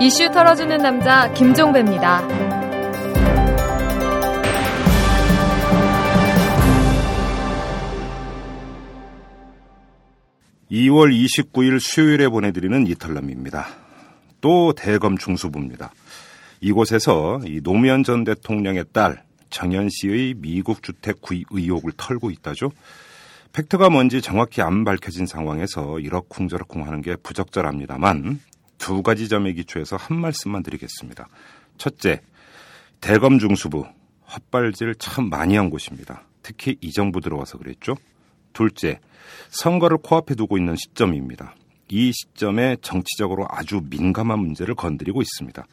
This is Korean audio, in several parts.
이슈 털어주는 남자 김종배입니다. 2월 29일 수요일에 보내드리는 이탈남입니다. 또 대검 중수부입니다. 이곳에서 이 노무현 전 대통령의 딸 정현 씨의 미국 주택 구입 의혹을 털고 있다죠. 팩트가 뭔지 정확히 안 밝혀진 상황에서 이러쿵저러쿵 하는 게 부적절합니다만 두 가지 점에 기초해서 한 말씀만 드리겠습니다. 첫째, 대검 중수부 헛발질 참 많이 한 곳입니다. 특히 이 정부 들어와서 그랬죠. 둘째, 선거를 코앞에 두고 있는 시점입니다. 이 시점에 정치적으로 아주 민감한 문제를 건드리고 있습니다.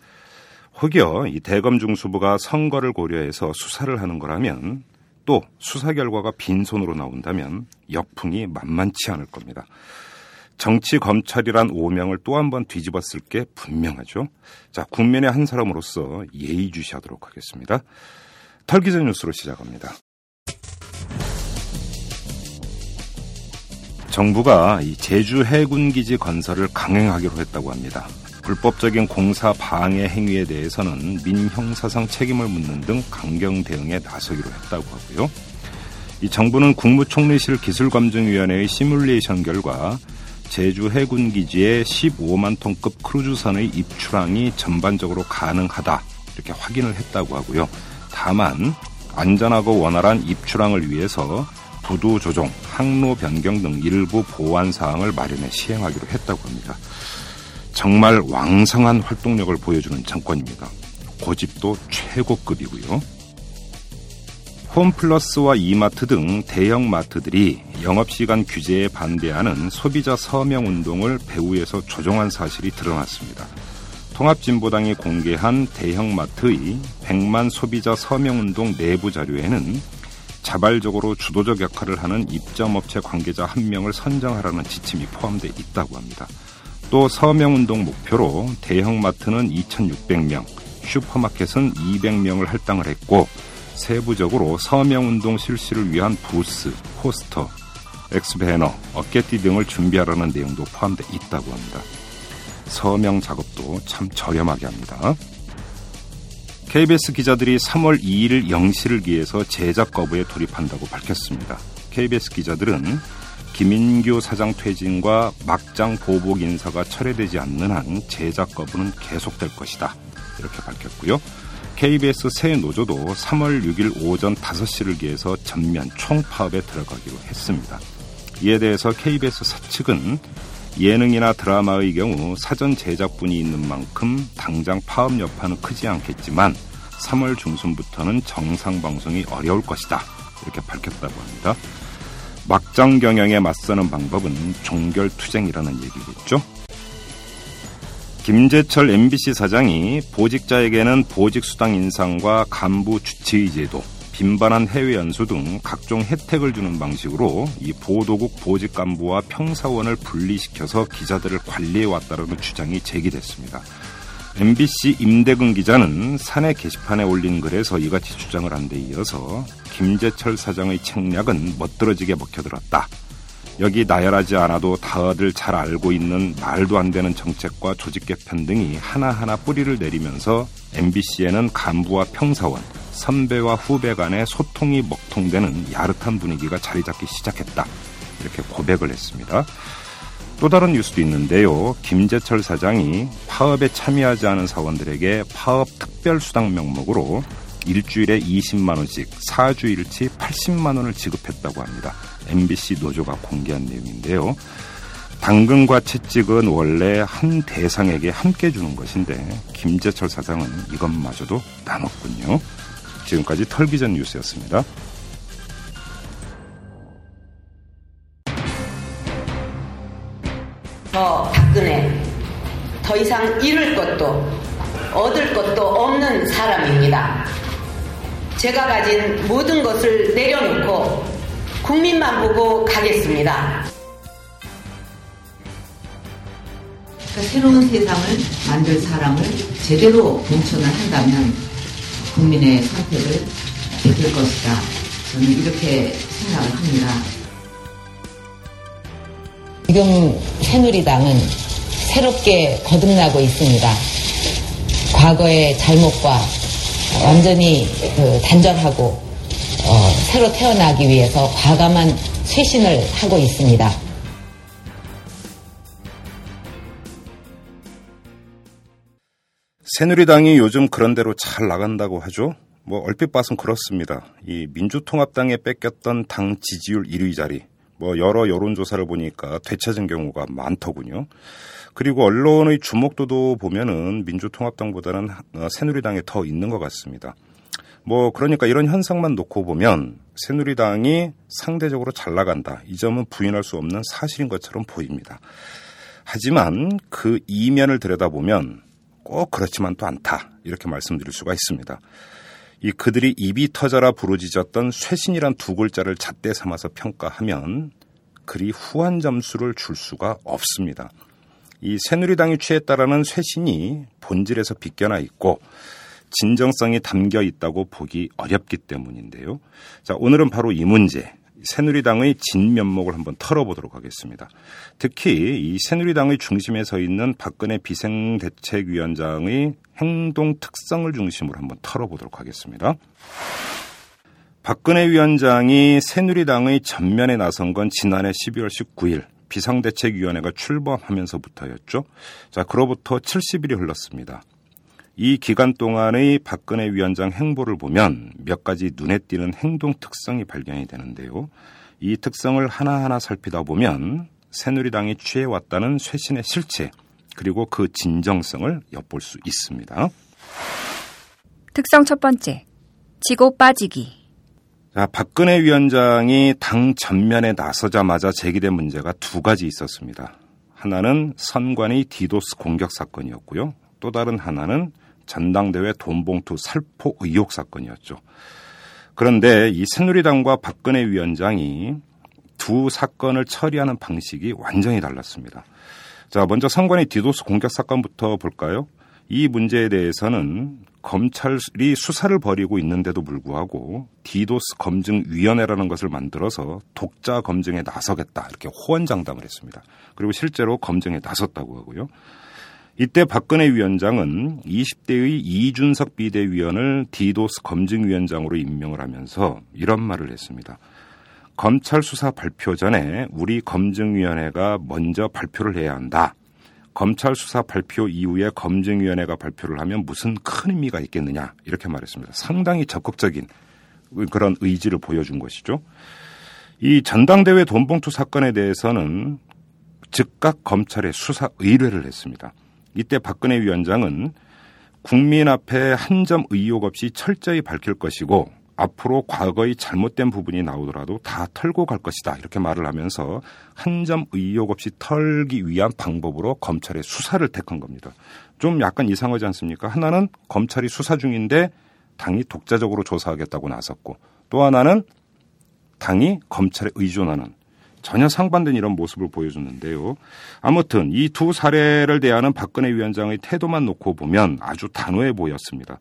혹여 이 대검 중수부가 선거를 고려해서 수사를 하는 거라면 또 수사 결과가 빈손으로 나온다면 역풍이 만만치 않을 겁니다. 정치 검찰이란 오명을 또 한 번 뒤집었을 게 분명하죠. 자, 국민의 한 사람으로서 예의주시하도록 하겠습니다. 털기전 뉴스로 시작합니다. 정부가 이 제주 해군 기지 건설을 강행하기로 했다고 합니다. 불법적인 공사 방해 행위에 대해서는 민형사상 책임을 묻는 등 강경 대응에 나서기로 했다고 하고요. 이 정부는 국무총리실 기술감정위원회의 시뮬레이션 결과 제주 해군 기지에 15만 톤급 크루즈선의 입출항이 전반적으로 가능하다 이렇게 확인을 했다고 하고요. 다만 안전하고 원활한 입출항을 위해서 부두 조정, 항로 변경 등 일부 보완 사항을 마련해 시행하기로 했다고 합니다. 정말 왕성한 활동력을 보여주는 정권입니다. 고집도 최고급이고요. 홈플러스와 이마트 등 대형 마트들이 영업시간 규제에 반대하는 소비자 서명 운동을 배후에서 조종한 사실이 드러났습니다. 통합진보당이 공개한 대형마트의 100만 소비자 서명운동 내부 자료에는 자발적으로 주도적 역할을 하는 입점업체 관계자 한 명을 선정하라는 지침이 포함되어 있다고 합니다. 또 서명운동 목표로 대형마트는 2,600명, 슈퍼마켓은 200명을 할당을 했고 세부적으로 서명운동 실시를 위한 부스, 포스터, 엑스배너, 어깨띠 등을 준비하라는 내용도 포함되어 있다고 합니다. 서명 작업도 참 저렴하게 합니다. KBS 기자들이 3월 2일 0시를 기해서 제작 거부에 돌입한다고 밝혔습니다. KBS 기자들은 김인규 사장 퇴진과 막장 보복 인사가 철회되지 않는 한 제작 거부는 계속될 것이다. 이렇게 밝혔고요. KBS 새 노조도 3월 6일 오전 5시를 기해서 전면 총파업에 들어가기로 했습니다. 이에 대해서 KBS 사측은 예능이나 드라마의 경우 사전 제작분이 있는 만큼 당장 파업 여파는 크지 않겠지만 3월 중순부터는 정상 방송이 어려울 것이다. 이렇게 밝혔다고 합니다. 막장 경영에 맞서는 방법은 종결투쟁이라는 얘기겠죠. 김재철 MBC 사장이 보직자에게는 보직수당 인상과 간부 주치의 제도, 빈번한 해외 연수 등 각종 혜택을 주는 방식으로 이 보도국 보직 간부와 평사원을 분리시켜서 기자들을 관리해 왔다는 주장이 제기됐습니다. MBC 임대근 기자는 사내 게시판에 올린 글에서 이같이 주장을 한 데 이어서 김재철 사장의 책략은 멋들어지게 먹혀들었다. 여기 나열하지 않아도 다들 잘 알고 있는 말도 안 되는 정책과 조직 개편 등이 하나하나 뿌리를 내리면서 MBC에는 간부와 평사원, 선배와 후배 간의 소통이 먹통되는 야릇한 분위기가 자리 잡기 시작했다. 이렇게 고백을 했습니다. 또 다른 뉴스도 있는데요. 김재철 사장이 파업에 참여하지 않은 사원들에게 파업 특별 수당 명목으로 일주일에 20만 원씩 4주일치 80만 원을 지급했다고 합니다. MBC 노조가 공개한 내용인데요. 당근과 채찍은 원래 한 대상에게 함께 주는 것인데 김재철 사장은 이것마저도 나눴군요. 지금까지 털기전 뉴스였습니다. 저 박근혜 더 이상 잃을 것도 얻을 것도 없는 사람입니다. 제가 가진 모든 것을 내려놓고 국민만 보고 가겠습니다. 그러니까 새로운 세상을 만들 사람을 제대로 공천을 한다면 국민의 선택을 받을 것이다. 저는 이렇게 생각을 합니다. 지금 새누리당은 새롭게 거듭나고 있습니다. 과거의 잘못과 완전히 그 단절하고 어, 새로 태어나기 위해서 과감한 쇄신을 하고 있습니다. 새누리당이 요즘 그런 대로 잘 나간다고 하죠. 뭐 얼핏 봐선 그렇습니다. 이 민주통합당에 뺏겼던 당 지지율 1위 자리, 뭐 여러 여론조사를 보니까 되찾은 경우가 많더군요. 그리고 언론의 주목도도 보면은 민주통합당보다는 어, 새누리당에 더 있는 것 같습니다. 뭐 그러니까 이런 현상만 놓고 보면 새누리당이 상대적으로 잘 나간다. 이 점은 부인할 수 없는 사실인 것처럼 보입니다. 하지만 그 이면을 들여다보면 꼭 그렇지만 또 않다. 이렇게 말씀드릴 수가 있습니다. 이 그들이 입이 터져라 부르짖었던 쇄신이란 두 글자를 잣대 삼아서 평가하면 그리 후한 점수를 줄 수가 없습니다. 이 새누리당이 취했다라는 쇄신이 본질에서 비껴나 있고 진정성이 담겨 있다고 보기 어렵기 때문인데요. 자, 오늘은 바로 이 문제, 새누리당의 진면목을 한번 털어보도록 하겠습니다. 특히 이 새누리당의 중심에 서 있는 박근혜 비생대책위원장의 행동 특성을 중심으로 한번 털어보도록 하겠습니다. 박근혜 위원장이 새누리당의 전면에 나선 건 지난해 12월 19일 비상대책위원회가 출범하면서부터였죠. 자, 그로부터 70일이 흘렀습니다. 이 기간 동안의 박근혜 위원장 행보를 보면 몇 가지 눈에 띄는 행동 특성이 발견이 되는데요. 이 특성을 하나하나 살피다 보면 새누리당이 취해왔다는 쇄신의 실체 그리고 그 진정성을 엿볼 수 있습니다. 특성 첫 번째, 치고 빠지기. 자, 박근혜 위원장이 당 전면에 나서자마자 제기된 문제가 두 가지 있었습니다. 하나는 선관위 디도스 공격 사건이었고요. 또 다른 하나는 전당대회 돈봉투 살포 의혹 사건이었죠. 그런데 이 새누리당과 박근혜 위원장이 두 사건을 처리하는 방식이 완전히 달랐습니다. 자, 먼저 선관위 디도스 공격 사건부터 볼까요? 이 문제에 대해서는 검찰이 수사를 벌이고 있는데도 불구하고 디도스 검증위원회라는 것을 만들어서 독자 검증에 나서겠다 이렇게 호언장담을 했습니다. 그리고 실제로 검증에 나섰다고 하고요. 이때 박근혜 위원장은 20대의 이준석 비대위원을 디도스 검증위원장으로 임명을 하면서 이런 말을 했습니다. 검찰 수사 발표 전에 우리 검증위원회가 먼저 발표를 해야 한다. 검찰 수사 발표 이후에 검증위원회가 발표를 하면 무슨 큰 의미가 있겠느냐 이렇게 말했습니다. 상당히 적극적인 그런 의지를 보여준 것이죠. 이 전당대회 돈봉투 사건에 대해서는 즉각 검찰에 수사 의뢰를 했습니다. 이때 박근혜 위원장은 국민 앞에 한 점 의혹 없이 철저히 밝힐 것이고 앞으로 과거의 잘못된 부분이 나오더라도 다 털고 갈 것이다. 이렇게 말을 하면서 한 점 의혹 없이 털기 위한 방법으로 검찰의 수사를 택한 겁니다. 좀 약간 이상하지 않습니까? 하나는 검찰이 수사 중인데 당이 독자적으로 조사하겠다고 나섰고 또 하나는 당이 검찰에 의존하는 전혀 상반된 이런 모습을 보여줬는데요. 아무튼 이 두 사례를 대하는 박근혜 위원장의 태도만 놓고 보면 아주 단호해 보였습니다.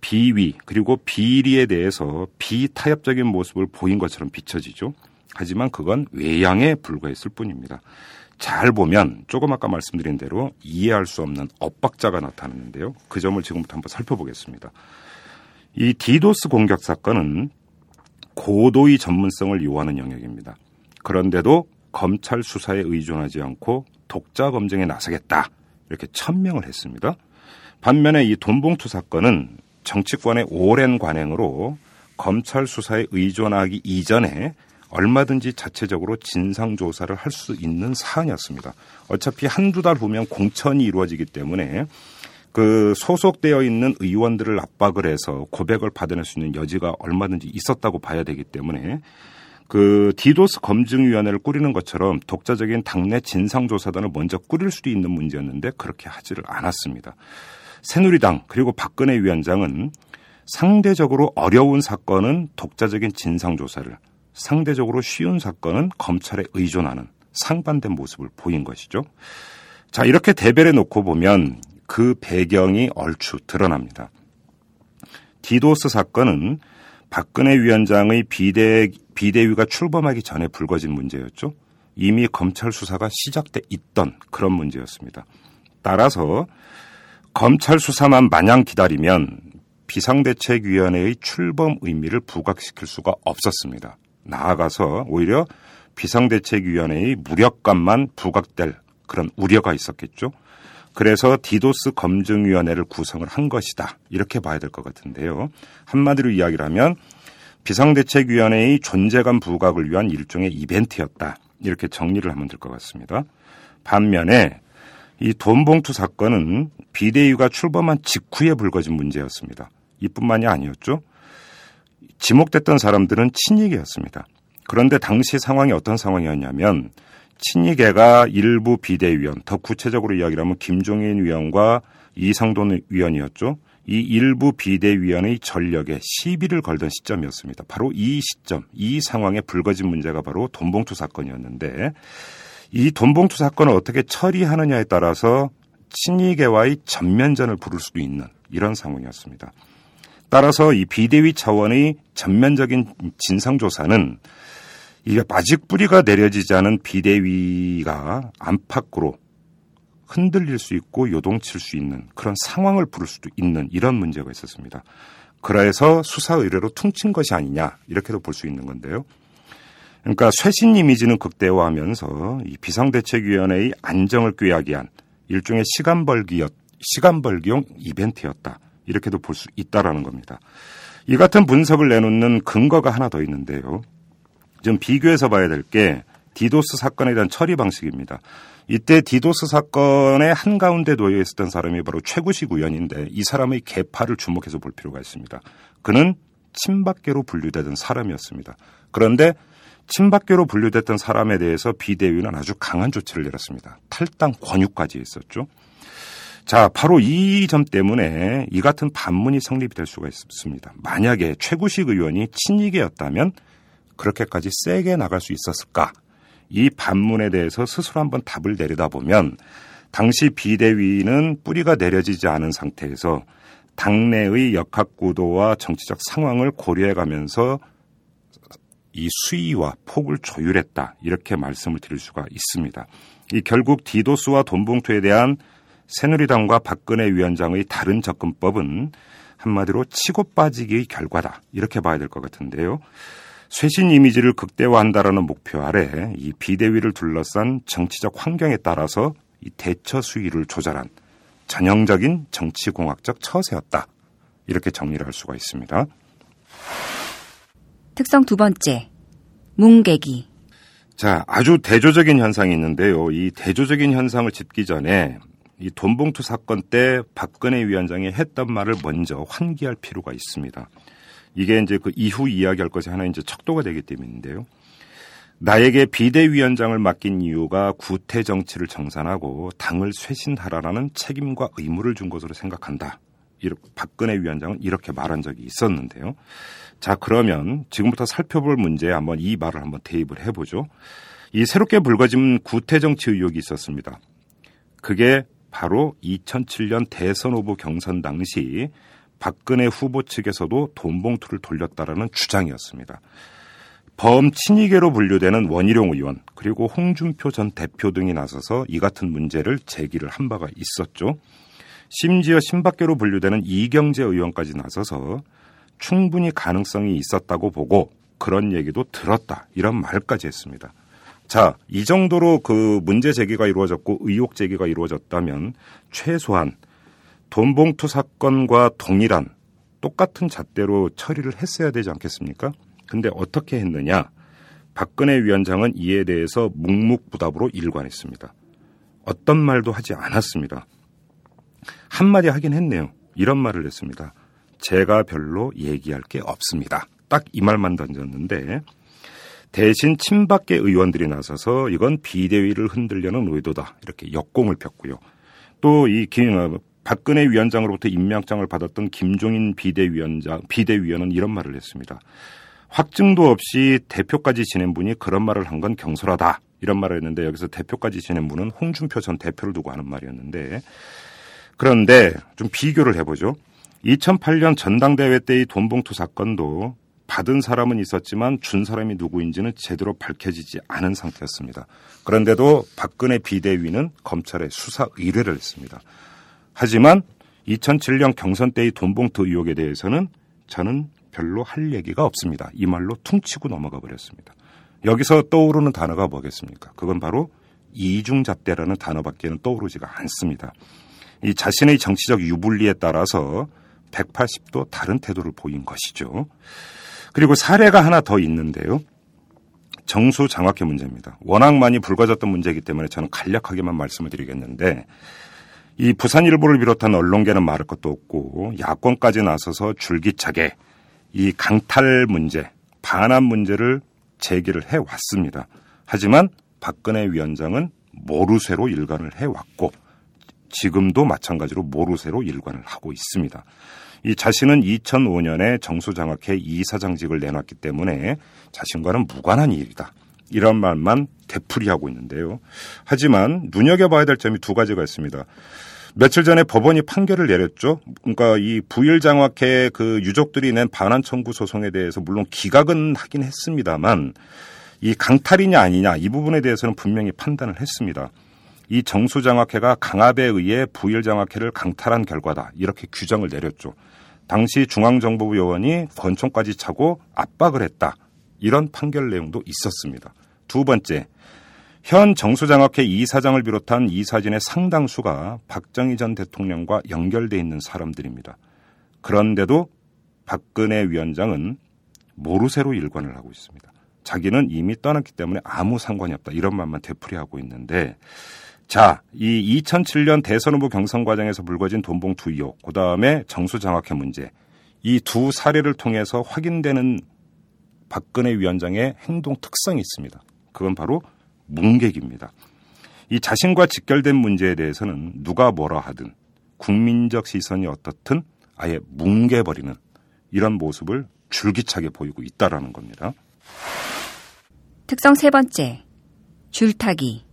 비위 그리고 비리에 대해서 비타협적인 모습을 보인 것처럼 비춰지죠. 하지만 그건 외양에 불과했을 뿐입니다. 잘 보면 조금 아까 말씀드린 대로 이해할 수 없는 엇박자가 나타나는데요. 그 점을 지금부터 한번 살펴보겠습니다. 이 디도스 공격 사건은 고도의 전문성을 요하는 영역입니다. 그런데도 검찰 수사에 의존하지 않고 독자 검증에 나서겠다. 이렇게 천명을 했습니다. 반면에 이 돈봉투 사건은 정치권의 오랜 관행으로 검찰 수사에 의존하기 이전에 얼마든지 자체적으로 진상 조사를 할 수 있는 사안이었습니다. 어차피 한두 달 후면 공천이 이루어지기 때문에 그 소속되어 있는 의원들을 압박을 해서 고백을 받아낼 수 있는 여지가 얼마든지 있었다고 봐야 되기 때문에 그 디도스 검증위원회를 꾸리는 것처럼 독자적인 당내 진상조사단을 먼저 꾸릴 수도 있는 문제였는데 그렇게 하지를 않았습니다. 새누리당 그리고 박근혜 위원장은 상대적으로 어려운 사건은 독자적인 진상조사를 상대적으로 쉬운 사건은 검찰에 의존하는 상반된 모습을 보인 것이죠. 자, 이렇게 대별해 놓고 보면 그 배경이 얼추 드러납니다. 디도스 사건은 박근혜 위원장의 비대, 비대위가 출범하기 전에 불거진 문제였죠. 이미 검찰 수사가 시작돼 있던 그런 문제였습니다. 따라서 검찰 수사만 마냥 기다리면 비상대책위원회의 출범 의미를 부각시킬 수가 없었습니다. 나아가서 오히려 비상대책위원회의 무력감만 부각될 그런 우려가 있었겠죠. 그래서 디도스 검증위원회를 구성을 한 것이다. 이렇게 봐야 될 것 같은데요. 한마디로 이야기를 하면 비상대책위원회의 존재감 부각을 위한 일종의 이벤트였다. 이렇게 정리를 하면 될 것 같습니다. 반면에 이 돈봉투 사건은 비대위가 출범한 직후에 불거진 문제였습니다. 이뿐만이 아니었죠. 지목됐던 사람들은 친이계였습니다. 그런데 당시 상황이 어떤 상황이었냐면 친이계가 일부 비대위원, 더 구체적으로 이야기를 하면 김종인 위원과 이상돈 위원이었죠. 이 일부 비대위원의 전력에 시비를 걸던 시점이었습니다. 바로 이 시점, 이 상황에 불거진 문제가 바로 돈봉투 사건이었는데 이 돈봉투 사건을 어떻게 처리하느냐에 따라서 친이계와의 전면전을 부를 수도 있는 이런 상황이었습니다. 따라서 이 비대위 차원의 전면적인 진상조사는 이게 아직 뿌리가 내려지지 않은 비대위가 안팎으로 흔들릴 수 있고 요동칠 수 있는 그런 상황을 부를 수도 있는 이런 문제가 있었습니다. 그래서 수사 의뢰로 퉁친 것이 아니냐 이렇게도 볼 수 있는 건데요. 그러니까 쇄신 이미지는 극대화하면서 이 비상대책위원회의 안정을 꾀하기 위한 일종의 시간 벌기였 시간 벌기용 이벤트였다 이렇게도 볼 수 있다라는 겁니다. 이 같은 분석을 내놓는 근거가 하나 더 있는데요. 좀 비교해서 봐야 될 게 디도스 사건에 대한 처리 방식입니다. 이때 디도스 사건의 한가운데 놓여 있었던 사람이 바로 최구식 의원인데 이 사람의 계파를 주목해서 볼 필요가 있습니다. 그는 친박계로 분류되던 사람이었습니다. 그런데 친박계로 분류됐던 사람에 대해서 비대위는 아주 강한 조치를 내렸습니다. 탈당 권유까지 있었죠. 자, 바로 이 점 때문에 이 같은 반문이 성립이 될 수가 있습니다. 만약에 최구식 의원이 친이계였다면 그렇게까지 세게 나갈 수 있었을까? 이 반문에 대해서 스스로 한번 답을 내려다보면 당시 비대위는 뿌리가 내려지지 않은 상태에서 당내의 역학구도와 정치적 상황을 고려해가면서 이 수위와 폭을 조율했다 이렇게 말씀을 드릴 수가 있습니다. 이 결국 디도스와 돈봉투에 대한 새누리당과 박근혜 위원장의 다른 접근법은 한마디로 치고 빠지기의 결과다 이렇게 봐야 될 것 같은데요. 쇄신 이미지를 극대화한다라는 목표 아래 이 비대위를 둘러싼 정치적 환경에 따라서 이 대처 수위를 조절한 전형적인 정치공학적 처세였다. 이렇게 정리를 할 수가 있습니다. 특성 두 번째, 뭉개기. 자, 아주 대조적인 현상이 있는데요. 이 대조적인 현상을 짚기 전에 이 돈봉투 사건 때 박근혜 위원장이 했던 말을 먼저 환기할 필요가 있습니다. 이게 이제 그 이후 이야기할 것이 하나 이제 척도가 되기 때문인데요. 나에게 비대위원장을 맡긴 이유가 구태 정치를 정산하고 당을 쇄신하라라는 책임과 의무를 준 것으로 생각한다. 박근혜 위원장은 이렇게 말한 적이 있었는데요. 자, 그러면 지금부터 살펴볼 문제에 한번 이 말을 한번 대입을 해보죠. 이 새롭게 불거진 구태 정치 의혹이 있었습니다. 그게 바로 2007년 대선 후보 경선 당시 박근혜 후보 측에서도 돈 봉투를 돌렸다라는 주장이었습니다. 범 친이계로 분류되는 원희룡 의원 그리고 홍준표 전 대표 등이 나서서 이 같은 문제를 제기를 한 바가 있었죠. 심지어 신박계로 분류되는 이경재 의원까지 나서서 충분히 가능성이 있었다고 보고 그런 얘기도 들었다 이런 말까지 했습니다. 자, 이 정도로 그 문제 제기가 이루어졌고 의혹 제기가 이루어졌다면 최소한 돈봉투 사건과 동일한 똑같은 잣대로 처리를 했어야 되지 않겠습니까? 근데 어떻게 했느냐? 박근혜 위원장은 이에 대해서 묵묵부답으로 일관했습니다. 어떤 말도 하지 않았습니다. 한마디 하긴 했네요. 이런 말을 했습니다. 제가 별로 얘기할 게 없습니다. 딱 이 말만 던졌는데 대신 친박계 의원들이 나서서 이건 비대위를 흔들려는 의도다. 이렇게 역공을 폈고요. 또 이 박근혜 위원장으로부터 임명장을 받았던 김종인 비대위원장, 비대위원은 이런 말을 했습니다. 확증도 없이 대표까지 지낸 분이 그런 말을 한 건 경솔하다. 이런 말을 했는데 여기서 대표까지 지낸 분은 홍준표 전 대표를 두고 하는 말이었는데 그런데 좀 비교를 해보죠. 2008년 전당대회 때의 돈봉투 사건도 받은 사람은 있었지만 준 사람이 누구인지는 제대로 밝혀지지 않은 상태였습니다. 그런데도 박근혜 비대위는 검찰에 수사 의뢰를 했습니다. 하지만 2007년 경선 때의 돈봉투 의혹에 대해서는 저는 별로 할 얘기가 없습니다. 이 말로 퉁치고 넘어가 버렸습니다. 여기서 떠오르는 단어가 뭐겠습니까? 그건 바로 이중잣대라는 단어밖에는 떠오르지가 않습니다. 이 자신의 정치적 유불리에 따라서 180도 다른 태도를 보인 것이죠. 그리고 사례가 하나 더 있는데요. 정수 장학회 문제입니다. 워낙 많이 불거졌던 문제이기 때문에 저는 간략하게만 말씀을 드리겠는데 이 부산일보를 비롯한 언론계는 말할 것도 없고 야권까지 나서서 줄기차게 이 강탈 문제, 반환 문제를 제기를 해왔습니다. 하지만 박근혜 위원장은 모르쇠로 일관을 해왔고 지금도 마찬가지로 모르쇠로 일관을 하고 있습니다. 이 자신은 2005년에 정수장학회 이사장직을 내놨기 때문에 자신과는 무관한 일이다. 이런 말만 되풀이하고 있는데요. 하지만 눈여겨봐야 될 점이 두 가지가 있습니다. 며칠 전에 법원이 판결을 내렸죠. 그러니까 이 부일장학회 그 유족들이 낸 반환 청구 소송에 대해서 물론 기각은 하긴 했습니다만 이 강탈이냐 아니냐 이 부분에 대해서는 분명히 판단을 했습니다. 이 정수장학회가 강압에 의해 부일장학회를 강탈한 결과다. 이렇게 규정을 내렸죠. 당시 중앙정보부 요원이 권총까지 차고 압박을 했다. 이런 판결 내용도 있었습니다. 두 번째, 현 정수장학회 이사장을 비롯한 이사진의 상당수가 박정희 전 대통령과 연결돼 있는 사람들입니다. 그런데도 박근혜 위원장은 모르쇠로 일관을 하고 있습니다. 자기는 이미 떠났기 때문에 아무 상관이 없다. 이런 말만 되풀이하고 있는데 자, 이 2007년 대선 후보 경선 과정에서 불거진 돈봉투 의혹, 그 다음에 정수 장학회 문제, 이 두 사례를 통해서 확인되는 박근혜 위원장의 행동 특성이 있습니다. 그건 바로 뭉객입니다. 이 자신과 직결된 문제에 대해서는 누가 뭐라 하든 국민적 시선이 어떻든 아예 뭉개버리는 이런 모습을 줄기차게 보이고 있다라는 겁니다. 특성 세 번째, 줄타기.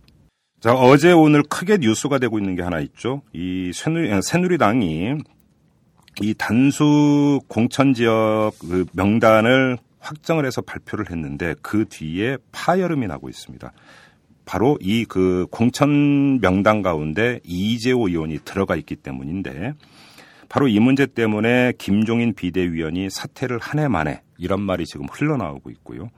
자, 어제 오늘 크게 뉴스가 되고 있는 게 하나 있죠. 이 새누리, 새누리당이 이 단수 공천 지역 그 명단을 확정을 해서 발표를 했는데 그 뒤에 파열음이 나고 있습니다. 바로 이 그 공천 명단 가운데 이재호 의원이 들어가 있기 때문인데 바로 이 문제 때문에 김종인 비대위원이 사퇴를 한 해 만에 이런 말이 지금 흘러나오고 있고요.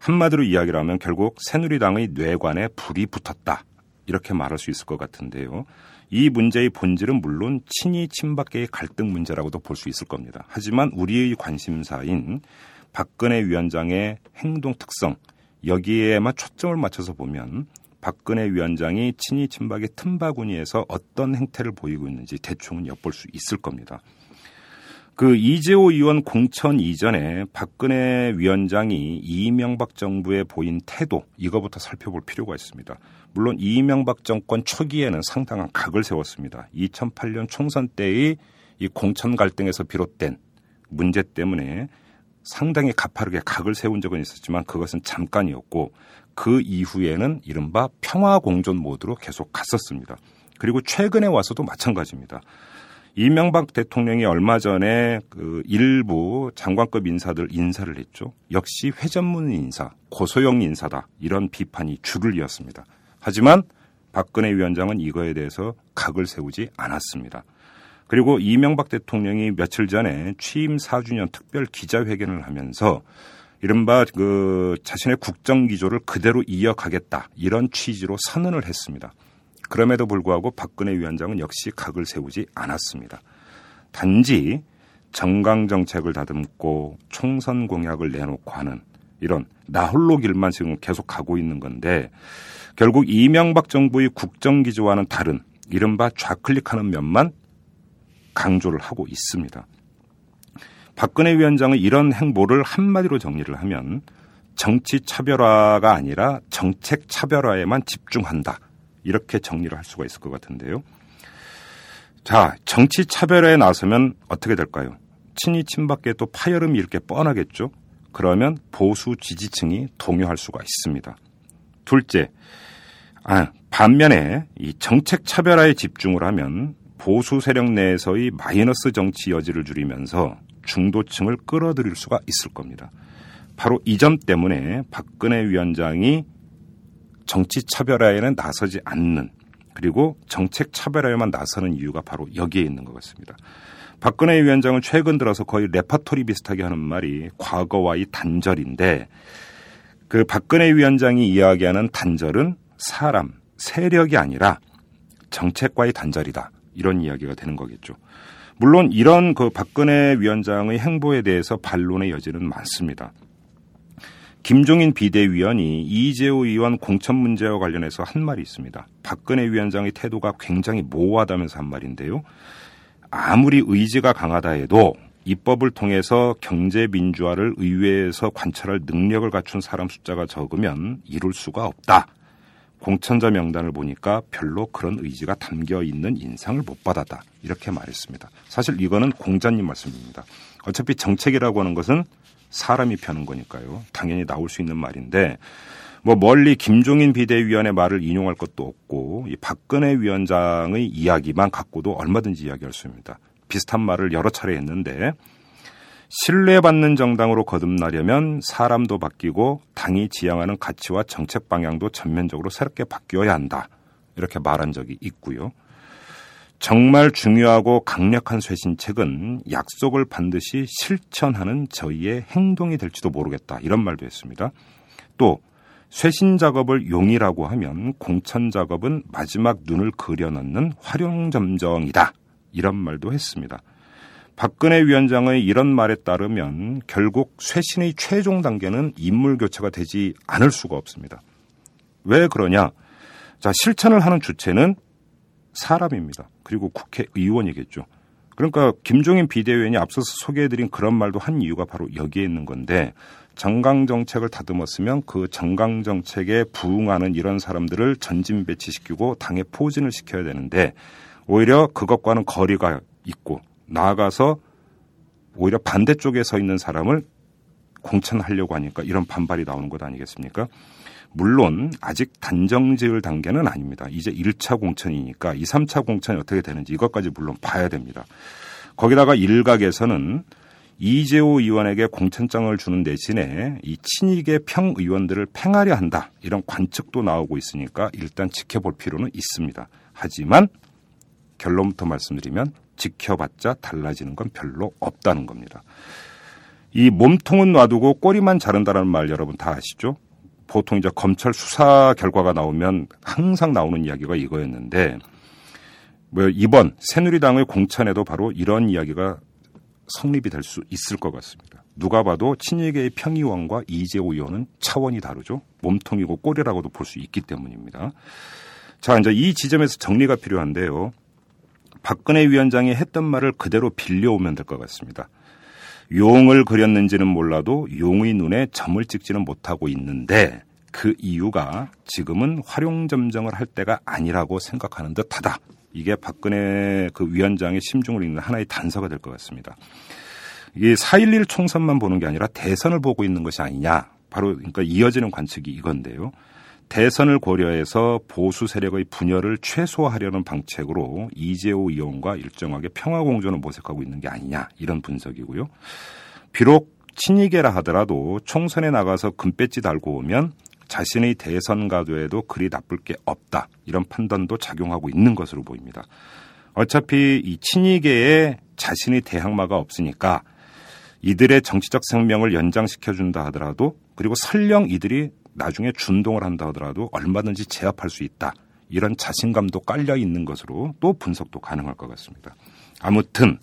한마디로 이야기를 하면 결국 새누리당의 뇌관에 불이 붙었다. 이렇게 말할 수 있을 것 같은데요. 이 문제의 본질은 물론 친이 친박계의 갈등 문제라고도 볼 수 있을 겁니다. 하지만 우리의 관심사인 박근혜 위원장의 행동 특성, 여기에만 초점을 맞춰서 보면 박근혜 위원장이 친이 친박의 틈바구니에서 어떤 행태를 보이고 있는지 대충은 엿볼 수 있을 겁니다. 그 이재호 의원 공천 이전에 박근혜 위원장이 이명박 정부에 보인 태도 이거부터 살펴볼 필요가 있습니다. 물론 이명박 정권 초기에는 상당한 각을 세웠습니다. 2008년 총선 때의 이 공천 갈등에서 비롯된 문제 때문에 상당히 가파르게 각을 세운 적은 있었지만 그것은 잠깐이었고 그 이후에는 이른바 평화 공존 모드로 계속 갔었습니다. 그리고 최근에 와서도 마찬가지입니다. 이명박 대통령이 얼마 전에 그 일부 장관급 인사들 인사를 했죠. 역시 회전문 인사, 고소형 인사다. 이런 비판이 줄을 이었습니다. 하지만 박근혜 위원장은 이거에 대해서 각을 세우지 않았습니다. 그리고 이명박 대통령이 며칠 전에 취임 4주년 특별 기자회견을 하면서 이른바 그 자신의 국정 기조를 그대로 이어가겠다 이런 취지로 선언을 했습니다. 그럼에도 불구하고 박근혜 위원장은 역시 각을 세우지 않았습니다. 단지 정강 정책을 다듬고 총선 공약을 내놓고 하는 이런 나홀로 길만 지금 계속 가고 있는 건데 결국 이명박 정부의 국정 기조와는 다른 이른바 좌클릭하는 면만 강조를 하고 있습니다. 박근혜 위원장은 이런 행보를 한마디로 정리를 하면 정치 차별화가 아니라 정책 차별화에만 집중한다. 이렇게 정리를 할 수가 있을 것 같은데요. 자, 정치 차별화에 나서면 어떻게 될까요? 친이 친박계 또 파열음이 이렇게 뻔하겠죠? 그러면 보수 지지층이 동요할 수가 있습니다. 둘째, 아, 반면에 이 정책 차별화에 집중을 하면 보수 세력 내에서의 마이너스 정치 여지를 줄이면서 중도층을 끌어들일 수가 있을 겁니다. 바로 이 점 때문에 박근혜 위원장이 정치 차별화에는 나서지 않는 그리고 정책 차별화에만 나서는 이유가 바로 여기에 있는 것 같습니다. 박근혜 위원장은 최근 들어서 거의 레파토리 비슷하게 하는 말이 과거와의 단절인데 그 박근혜 위원장이 이야기하는 단절은 사람, 세력이 아니라 정책과의 단절이다. 이런 이야기가 되는 거겠죠. 물론 이런 그 박근혜 위원장의 행보에 대해서 반론의 여지는 많습니다. 김종인 비대위원이 이재호 의원 공천 문제와 관련해서 한 말이 있습니다. 박근혜 위원장의 태도가 굉장히 모호하다면서 한 말인데요. 아무리 의지가 강하다 해도 입법을 통해서 경제 민주화를 의회에서 관찰할 능력을 갖춘 사람 숫자가 적으면 이룰 수가 없다. 공천자 명단을 보니까 별로 그런 의지가 담겨 있는 인상을 못 받았다. 이렇게 말했습니다. 사실 이거는 공자님 말씀입니다. 어차피 정책이라고 하는 것은 사람이 펴는 거니까요. 당연히 나올 수 있는 말인데 뭐 멀리 김종인 비대위원의 말을 인용할 것도 없고 이 박근혜 위원장의 이야기만 갖고도 얼마든지 이야기할 수 있습니다. 비슷한 말을 여러 차례 했는데 신뢰받는 정당으로 거듭나려면 사람도 바뀌고 당이 지향하는 가치와 정책 방향도 전면적으로 새롭게 바뀌어야 한다. 이렇게 말한 적이 있고요. 정말 중요하고 강력한 쇄신책은 약속을 반드시 실천하는 저희의 행동이 될지도 모르겠다. 이런 말도 했습니다. 또 쇄신 작업을 용이라고 하면 공천 작업은 마지막 눈을 그려넣는 활용점정이다. 이런 말도 했습니다. 박근혜 위원장의 이런 말에 따르면 결국 쇄신의 최종 단계는 인물 교체가 되지 않을 수가 없습니다. 왜 그러냐? 자, 실천을 하는 주체는 사람입니다. 그리고 국회의원이겠죠. 그러니까 김종인 비대위원이 앞서서 소개해드린 그런 말도 한 이유가 바로 여기에 있는 건데 정강 정책을 다듬었으면 그 정강 정책에 부응하는 이런 사람들을 전진 배치시키고 당에 포진을 시켜야 되는데 오히려 그것과는 거리가 있고 나아가서 오히려 반대쪽에 서 있는 사람을 공천하려고 하니까 이런 반발이 나오는 것 아니겠습니까? 물론 아직 단정 지을 단계는 아닙니다. 이제 1차 공천이니까 2, 3차 공천이 어떻게 되는지 이것까지 물론 봐야 됩니다. 거기다가 일각에서는 이재호 의원에게 공천장을 주는 대신에 이 친이계 평 의원들을 팽하려 한다. 이런 관측도 나오고 있으니까 일단 지켜볼 필요는 있습니다. 하지만 결론부터 말씀드리면 지켜봤자 달라지는 건 별로 없다는 겁니다. 이 몸통은 놔두고 꼬리만 자른다는 말 여러분 다 아시죠? 보통 이제 검찰 수사 결과가 나오면 항상 나오는 이야기가 이거였는데 뭐 이번 새누리당의 공천에도 바로 이런 이야기가 성립이 될 수 있을 것 같습니다. 누가 봐도 친이계의 평의원과 이재호 의원은 차원이 다르죠. 몸통이고 꼬리라고도 볼 수 있기 때문입니다. 자, 이제 이 지점에서 정리가 필요한데요. 박근혜 위원장이 했던 말을 그대로 빌려오면 될 것 같습니다. 용을 그렸는지는 몰라도 용의 눈에 점을 찍지는 못하고 있는데 그 이유가 지금은 활용점정을 할 때가 아니라고 생각하는 듯하다. 이게 박근혜 그 위원장의 심중을 읽는 하나의 단서가 될 것 같습니다. 이게 4.11 총선만 보는 게 아니라 대선을 보고 있는 것이 아니냐. 바로 그러니까 이어지는 관측이 이건데요. 대선을 고려해서 보수 세력의 분열을 최소화하려는 방책으로 이재호 의원과 일정하게 평화 공존을 모색하고 있는 게 아니냐 이런 분석이고요. 비록 친이계라 하더라도 총선에 나가서 금배지 달고 오면 자신의 대선 가도에도 그리 나쁠 게 없다 이런 판단도 작용하고 있는 것으로 보입니다. 어차피 이 친이계에 자신의 대항마가 없으니까 이들의 정치적 생명을 연장시켜 준다 하더라도 그리고 설령 이들이 나중에 준동을 한다 하더라도 얼마든지 제압할 수 있다. 이런 자신감도 깔려 있는 것으로 또 분석도 가능할 것 같습니다. 아무튼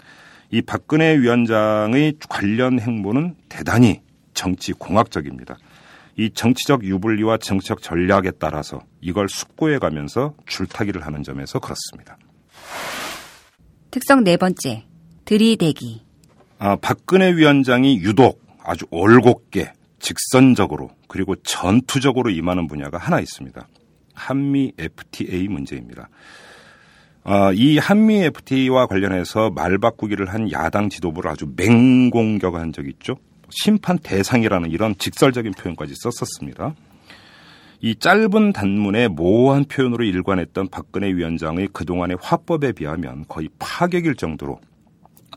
이 박근혜 위원장의 관련 행보는 대단히 정치 공학적입니다. 이 정치적 유불리와 정치적 전략에 따라서 이걸 숙고해 가면서 줄타기를 하는 점에서 그렇습니다. 특성 네 번째, 들이대기. 아, 박근혜 위원장이 유독 아주 올곧게 직선적으로 그리고 전투적으로 임하는 분야가 하나 있습니다. 한미 FTA 문제입니다. 어, 이 한미 FTA와 관련해서 말 바꾸기를 한 야당 지도부를 아주 맹공격한 적이 있죠. 심판 대상이라는 이런 직설적인 표현까지 썼었습니다. 이 짧은 단문에 모호한 표현으로 일관했던 박근혜 위원장의 그동안의 화법에 비하면 거의 파격일 정도로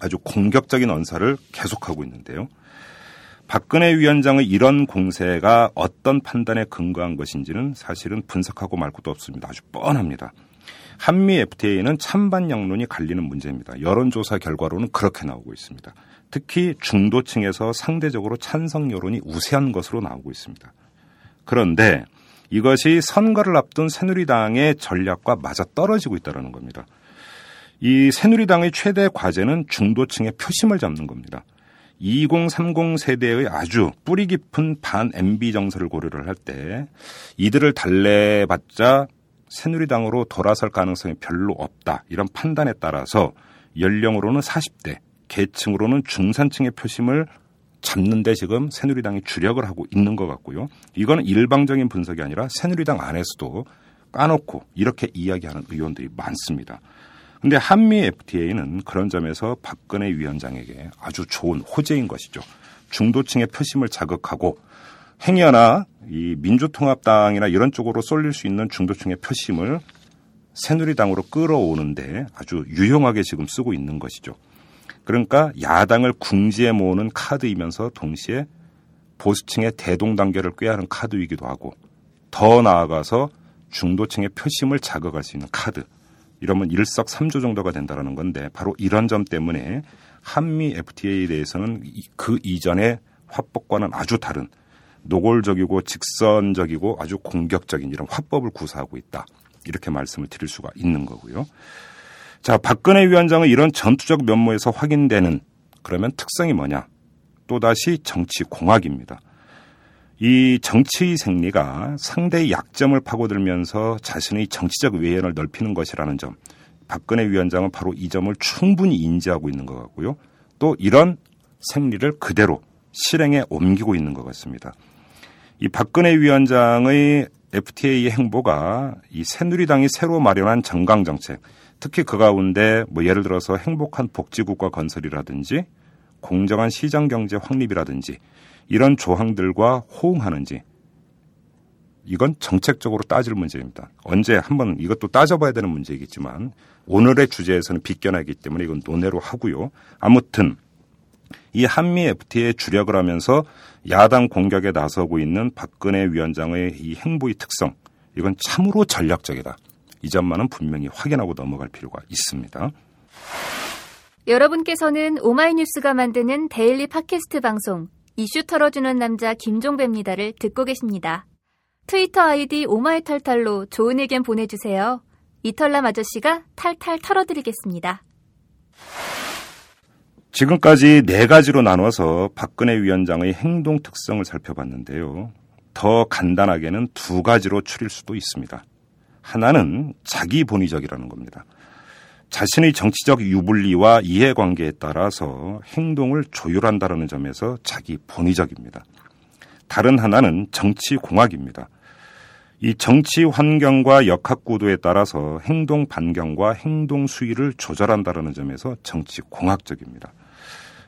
아주 공격적인 언사를 계속하고 있는데요. 박근혜 위원장의 이런 공세가 어떤 판단에 근거한 것인지는 사실은 분석하고 말 것도 없습니다. 아주 뻔합니다. 한미 FTA는 찬반 양론이 갈리는 문제입니다. 여론조사 결과로는 그렇게 나오고 있습니다. 특히 중도층에서 상대적으로 찬성 여론이 우세한 것으로 나오고 있습니다. 그런데 이것이 선거를 앞둔 새누리당의 전략과 맞아 떨어지고 있다는 겁니다. 이 새누리당의 최대 과제는 중도층의 표심을 잡는 겁니다. 2030 세대의 아주 뿌리 깊은 반 MB 정서를 고려를 할 때 이들을 달래봤자 새누리당으로 돌아설 가능성이 별로 없다. 이런 판단에 따라서 연령으로는 40대, 계층으로는 중산층의 표심을 잡는데 지금 새누리당이 주력을 하고 있는 것 같고요. 이거는 일방적인 분석이 아니라 새누리당 안에서도 까놓고 이렇게 이야기하는 의원들이 많습니다. 근데 한미 FTA는 그런 점에서 박근혜 위원장에게 아주 좋은 호재인 것이죠. 중도층의 표심을 자극하고 행여나 이 민주통합당이나 이런 쪽으로 쏠릴 수 있는 중도층의 표심을 새누리당으로 끌어오는데 아주 유용하게 지금 쓰고 있는 것이죠. 그러니까 야당을 궁지에 모으는 카드이면서 동시에 보수층의 대동단계를 꾀하는 카드이기도 하고 더 나아가서 중도층의 표심을 자극할 수 있는 카드. 이러면 일석삼조 정도가 된다는 건데 바로 이런 점 때문에 한미 FTA에 대해서는 그 이전의 화법과는 아주 다른 노골적이고 직선적이고 아주 공격적인 이런 화법을 구사하고 있다. 이렇게 말씀을 드릴 수가 있는 거고요. 자, 박근혜 위원장의 이런 전투적 면모에서 확인되는 그러면 특성이 뭐냐? 또다시 정치 공학입니다. 이 정치의 생리가 상대의 약점을 파고들면서 자신의 정치적 외연을 넓히는 것이라는 점. 박근혜 위원장은 바로 이 점을 충분히 인지하고 있는 것 같고요. 또 이런 생리를 그대로 실행에 옮기고 있는 것 같습니다. 이 박근혜 위원장의 FTA 행보가 이 새누리당이 새로 마련한 정강 정책, 특히 그 가운데 뭐 예를 들어서 행복한 복지국가 건설이라든지 공정한 시장 경제 확립이라든지 이런 조항들과 호응하는지 이건 정책적으로 따질 문제입니다. 언제 한번 이것도 따져봐야 되는 문제이겠지만 오늘의 주제에서는 비껴나기 때문에 이건 논외로 하고요. 아무튼 이 한미 FTA에 주력을 하면서 야당 공격에 나서고 있는 박근혜 위원장의 이 행보의 특성 이건 참으로 전략적이다. 이 점만은 분명히 확인하고 넘어갈 필요가 있습니다. 여러분께서는 오마이뉴스가 만드는 데일리 팟캐스트 방송 이슈 털어주는 남자 김종배입니다를 듣고 계십니다. 트위터 아이디 오마이털털로 좋은 의견 보내주세요. 이털남 아저씨가 탈탈 털어드리겠습니다. 지금까지 네 가지로 나눠서 박근혜 위원장의 행동 특성을 살펴봤는데요. 더 간단하게는 두 가지로 추릴 수도 있습니다. 하나는 자기 본위적이라는 겁니다. 자신의 정치적 유불리와 이해관계에 따라서 행동을 조율한다는 점에서 자기 본위적입니다. 다른 하나는 정치 공학입니다. 이 정치 환경과 역학 구도에 따라서 행동 반경과 행동 수위를 조절한다는 점에서 정치 공학적입니다.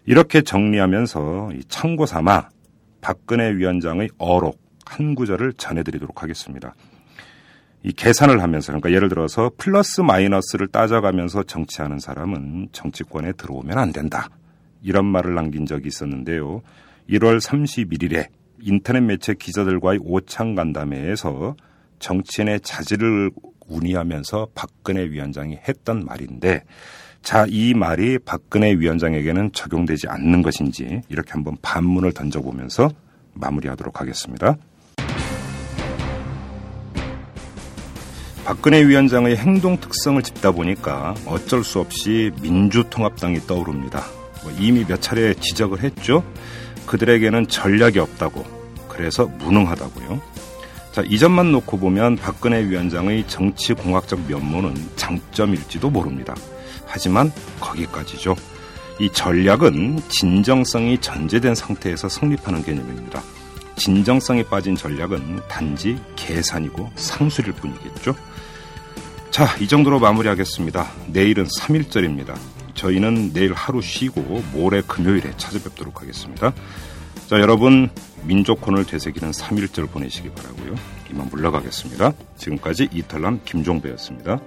이렇게 정리하면서 참고 삼아 박근혜 위원장의 어록 한 구절을 전해드리도록 하겠습니다. 이 계산을 하면서 그러니까 예를 들어서 플러스 마이너스를 따져가면서 정치하는 사람은 정치권에 들어오면 안 된다. 이런 말을 남긴 적이 있었는데요. 1월 31일에 인터넷 매체 기자들과의 오창 간담회에서 정치인의 자질을 운이하면서 박근혜 위원장이 했던 말인데 자, 이 말이 박근혜 위원장에게는 적용되지 않는 것인지 이렇게 한번 반문을 던져보면서 마무리하도록 하겠습니다. 박근혜 위원장의 행동 특성을 짚다 보니까 어쩔 수 없이 민주통합당이 떠오릅니다. 뭐 이미 몇 차례 지적을 했죠. 그들에게는 전략이 없다고, 그래서 무능하다고요. 자, 이 점만 놓고 보면 박근혜 위원장의 정치 공학적 면모는 장점일지도 모릅니다. 하지만 거기까지죠. 이 전략은 진정성이 전제된 상태에서 성립하는 개념입니다. 진정성이 빠진 전략은 단지 계산이고 상술일 뿐이겠죠. 자, 이 정도로 마무리하겠습니다. 내일은 3일절입니다. 저희는 내일 하루 쉬고 모레 금요일에 찾아뵙도록 하겠습니다. 자, 여러분 민족혼을 되새기는 3일절 보내시기 바라고요. 이만 물러가겠습니다. 지금까지 이탈남 김종배였습니다.